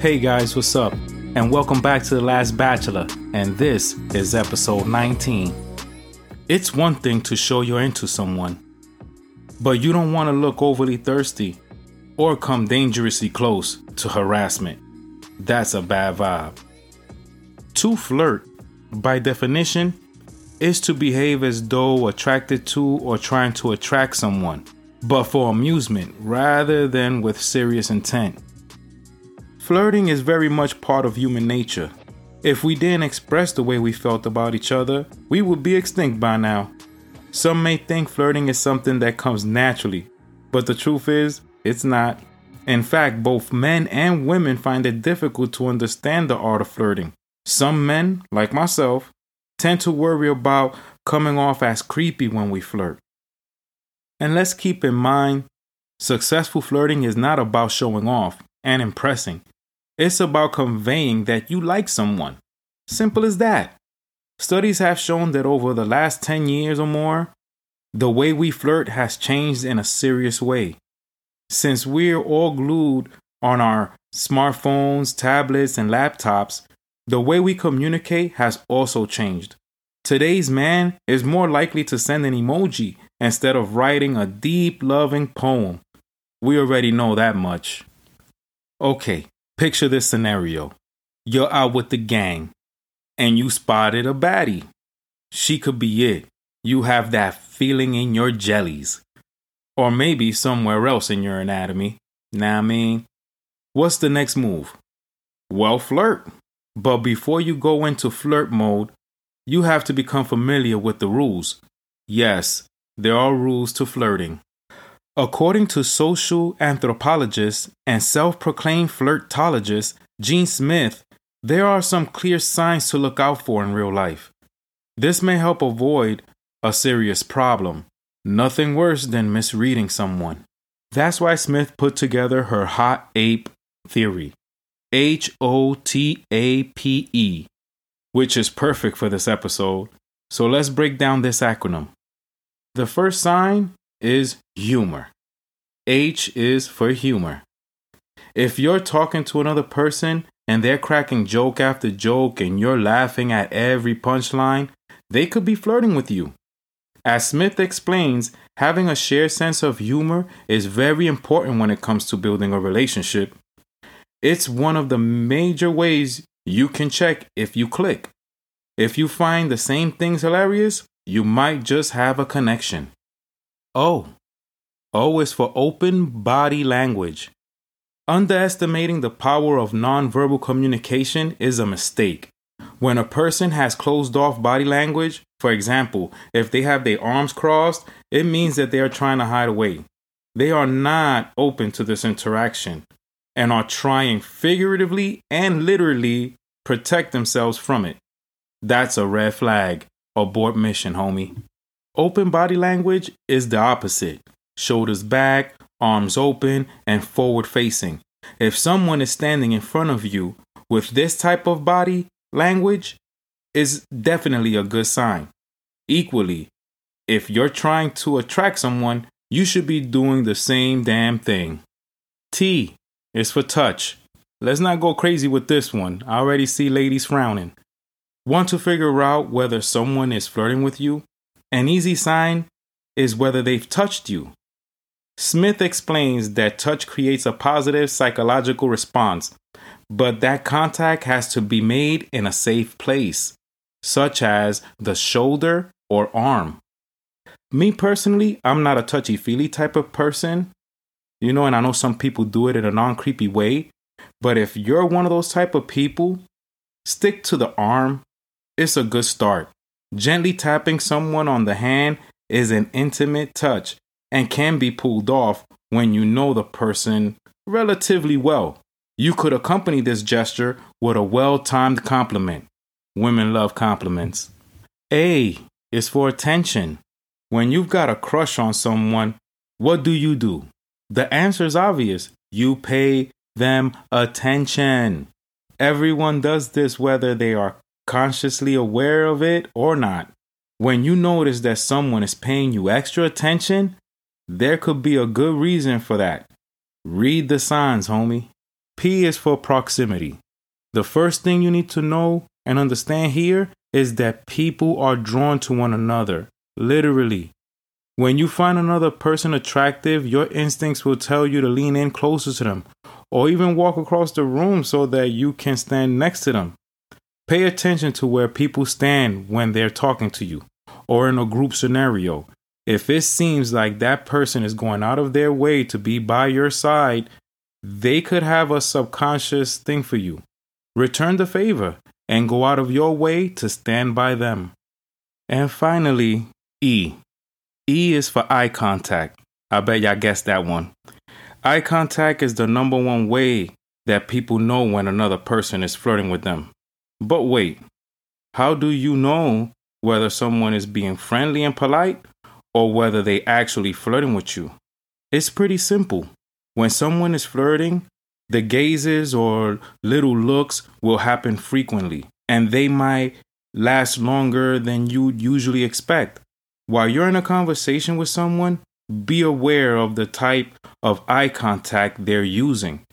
Hey guys, what's up? And welcome back to The Last Bachelor, and this is episode 19. It's one thing to show you're into someone, but you don't want to look overly thirsty or come dangerously close to harassment. That's a bad vibe. To flirt, by definition, is to behave as though attracted to or trying to attract someone, but for amusement rather than with serious intent. Flirting is very much part of human nature. If we didn't express the way we felt about each other, we would be extinct by now. Some may think flirting is something that comes naturally, but the truth is, it's not. In fact, both men and women find it difficult to understand the art of flirting. Some men, like myself, tend to worry about coming off as creepy when we flirt. And let's keep in mind successful flirting is not about showing off and impressing, it's about conveying that you like someone. Simple as that. Studies have shown that over the last 10 years or more, the way we flirt has changed in a serious way. Since we're all glued on our smartphones, tablets, and laptops, the way we communicate has also changed. Today's man is more likely to send an emoji instead of writing a deep, loving poem. We already know that much. Okay, picture this scenario you're out with the gang and you spotted a baddie. She could be it. You have that feeling in your jellies. Or maybe somewhere else in your anatomy. Now, I mean, what's the next move? Well, flirt. But before you go into flirt mode, you have to become familiar with the rules. Yes, there are rules to flirting. According to social anthropologist and self proclaimed flirtologist Jean Smith, there are some clear signs to look out for in real life. This may help avoid a serious problem, nothing worse than misreading someone. That's why Smith put together her hot ape theory. H O T A P E, which is perfect for this episode. So let's break down this acronym. The first sign is humor. H is for humor. If you're talking to another person and they're cracking joke after joke and you're laughing at every punchline, they could be flirting with you. As Smith explains, having a shared sense of humor is very important when it comes to building a relationship it's one of the major ways you can check if you click. If you find the same things hilarious, you might just have a connection. O. O is for open body language. Underestimating the power of nonverbal communication is a mistake. When a person has closed off body language, for example, if they have their arms crossed, it means that they are trying to hide away. They are not open to this interaction and are trying figuratively and literally protect themselves from it. That's a red flag. Abort mission, homie. Open body language is the opposite shoulders back, arms open, and forward facing. If someone is standing in front of you with this type of body language, is definitely a good sign. Equally, if you're trying to attract someone, you should be doing the same damn thing. T is for touch. Let's not go crazy with this one. I already see ladies frowning. Want to figure out whether someone is flirting with you? An easy sign is whether they've touched you. Smith explains that touch creates a positive psychological response, but that contact has to be made in a safe place, such as the shoulder or arm. Me personally, I'm not a touchy feely type of person, you know, and I know some people do it in a non creepy way. But if you're one of those type of people, stick to the arm. It's a good start. Gently tapping someone on the hand is an intimate touch and can be pulled off when you know the person relatively well. You could accompany this gesture with a well timed compliment. Women love compliments. A is for attention. When you've got a crush on someone, what do you do? The answer is obvious you pay them attention. Everyone does this whether they are consciously aware of it or not. When you notice that someone is paying you extra attention, there could be a good reason for that. Read the signs, homie. P is for proximity. The first thing you need to know and understand here is that people are drawn to one another, literally. When you find another person attractive, your instincts will tell you to lean in closer to them or even walk across the room so that you can stand next to them. Pay attention to where people stand when they're talking to you or in a group scenario. If it seems like that person is going out of their way to be by your side, they could have a subconscious thing for you. Return the favor and go out of your way to stand by them. And finally, E. E is for eye contact. I bet y'all guessed that one. Eye contact is the number one way that people know when another person is flirting with them. But wait, how do you know whether someone is being friendly and polite or whether they actually flirting with you? It's pretty simple. When someone is flirting, the gazes or little looks will happen frequently, and they might last longer than you'd usually expect. While you're in a conversation with someone, be aware of the type of eye contact they're using.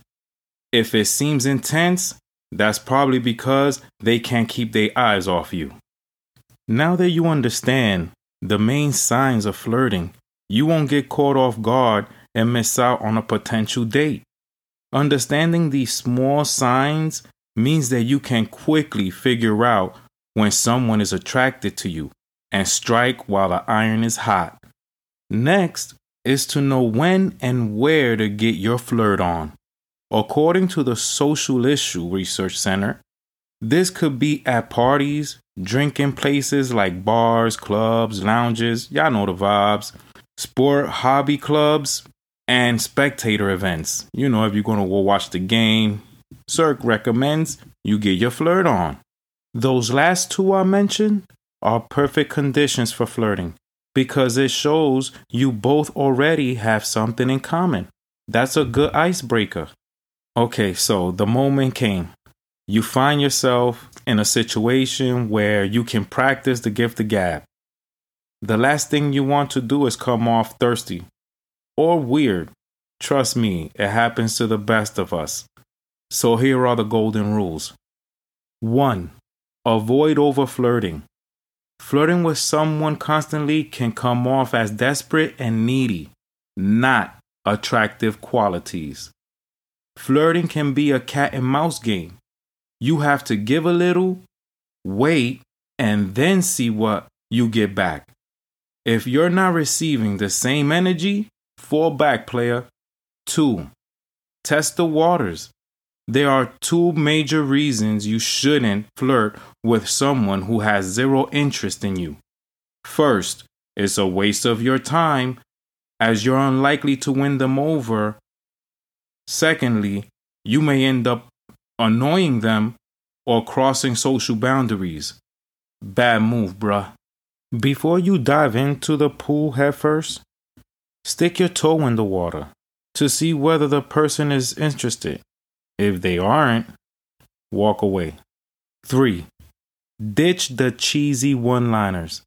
If it seems intense, that's probably because they can't keep their eyes off you. Now that you understand the main signs of flirting, you won't get caught off guard and miss out on a potential date. Understanding these small signs means that you can quickly figure out when someone is attracted to you and strike while the iron is hot. Next is to know when and where to get your flirt on. According to the Social Issue Research Center, this could be at parties, drinking places like bars, clubs, lounges, y'all know the vibes, sport hobby clubs, and spectator events. You know, if you're going to go watch the game, SIRC recommends you get your flirt on. Those last two I mentioned are perfect conditions for flirting because it shows you both already have something in common. That's a good icebreaker. Okay, so the moment came. You find yourself in a situation where you can practice the gift of gab. The last thing you want to do is come off thirsty or weird. Trust me, it happens to the best of us. So here are the golden rules 1. Avoid over flirting. Flirting with someone constantly can come off as desperate and needy, not attractive qualities. Flirting can be a cat and mouse game. You have to give a little, wait, and then see what you get back. If you're not receiving the same energy, fall back, player. Two, test the waters. There are two major reasons you shouldn't flirt with someone who has zero interest in you. First, it's a waste of your time as you're unlikely to win them over. Secondly, you may end up annoying them or crossing social boundaries. Bad move, bruh. Before you dive into the pool headfirst, stick your toe in the water to see whether the person is interested. If they aren't, walk away. 3. Ditch the cheesy one liners.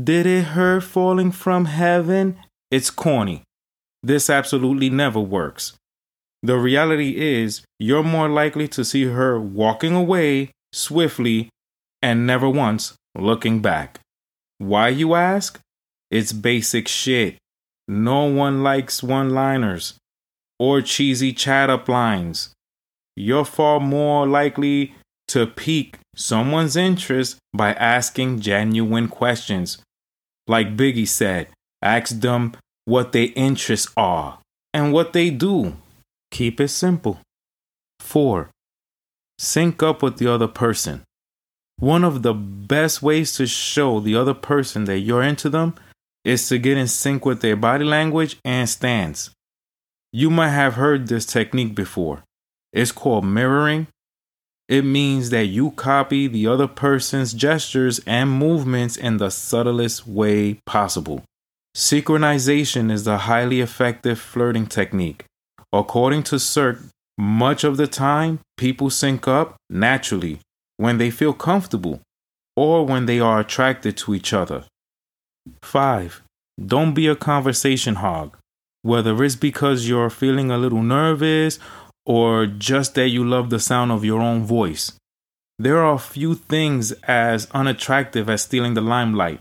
Did it hurt falling from heaven? It's corny. This absolutely never works. The reality is, you're more likely to see her walking away swiftly and never once looking back. Why, you ask? It's basic shit. No one likes one liners or cheesy chat up lines you're far more likely to pique someone's interest by asking genuine questions. Like Biggie said, ask them what their interests are and what they do. Keep it simple. 4. Sync up with the other person. One of the best ways to show the other person that you're into them is to get in sync with their body language and stance. You might have heard this technique before. It's called mirroring. It means that you copy the other person's gestures and movements in the subtlest way possible. Synchronization is a highly effective flirting technique. According to SIRC, much of the time, people sync up naturally when they feel comfortable or when they are attracted to each other. 5. Don't be a conversation hog. Whether it's because you're feeling a little nervous or just that you love the sound of your own voice. There are few things as unattractive as stealing the limelight.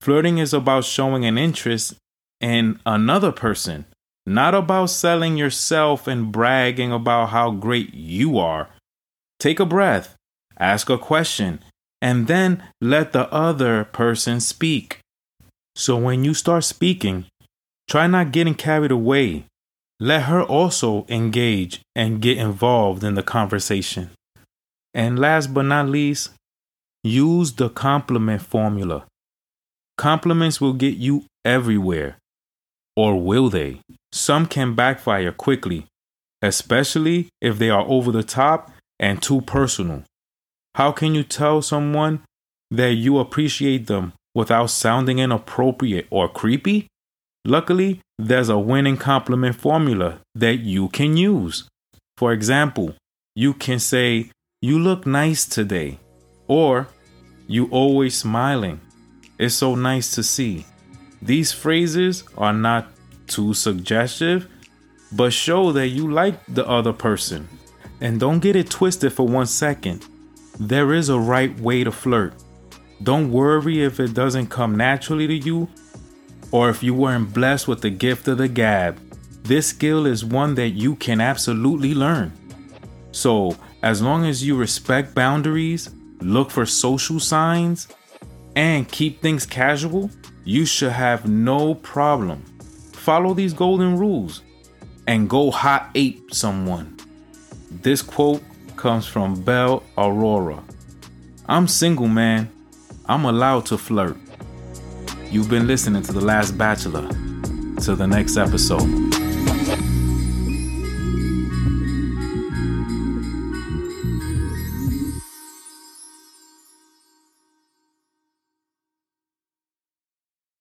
Flirting is about showing an interest in another person, not about selling yourself and bragging about how great you are. Take a breath, ask a question, and then let the other person speak. So when you start speaking, try not getting carried away. Let her also engage and get involved in the conversation. And last but not least, use the compliment formula. Compliments will get you everywhere. Or will they? Some can backfire quickly, especially if they are over the top and too personal. How can you tell someone that you appreciate them without sounding inappropriate or creepy? Luckily, there's a winning compliment formula that you can use. For example, you can say, You look nice today, or You always smiling. It's so nice to see. These phrases are not too suggestive, but show that you like the other person. And don't get it twisted for one second. There is a right way to flirt. Don't worry if it doesn't come naturally to you or if you weren't blessed with the gift of the gab. This skill is one that you can absolutely learn. So, as long as you respect boundaries, look for social signs, and keep things casual, you should have no problem. Follow these golden rules and go hot ape someone. This quote comes from Belle Aurora. I'm single, man. I'm allowed to flirt. You've been listening to The Last Bachelor. Till the next episode.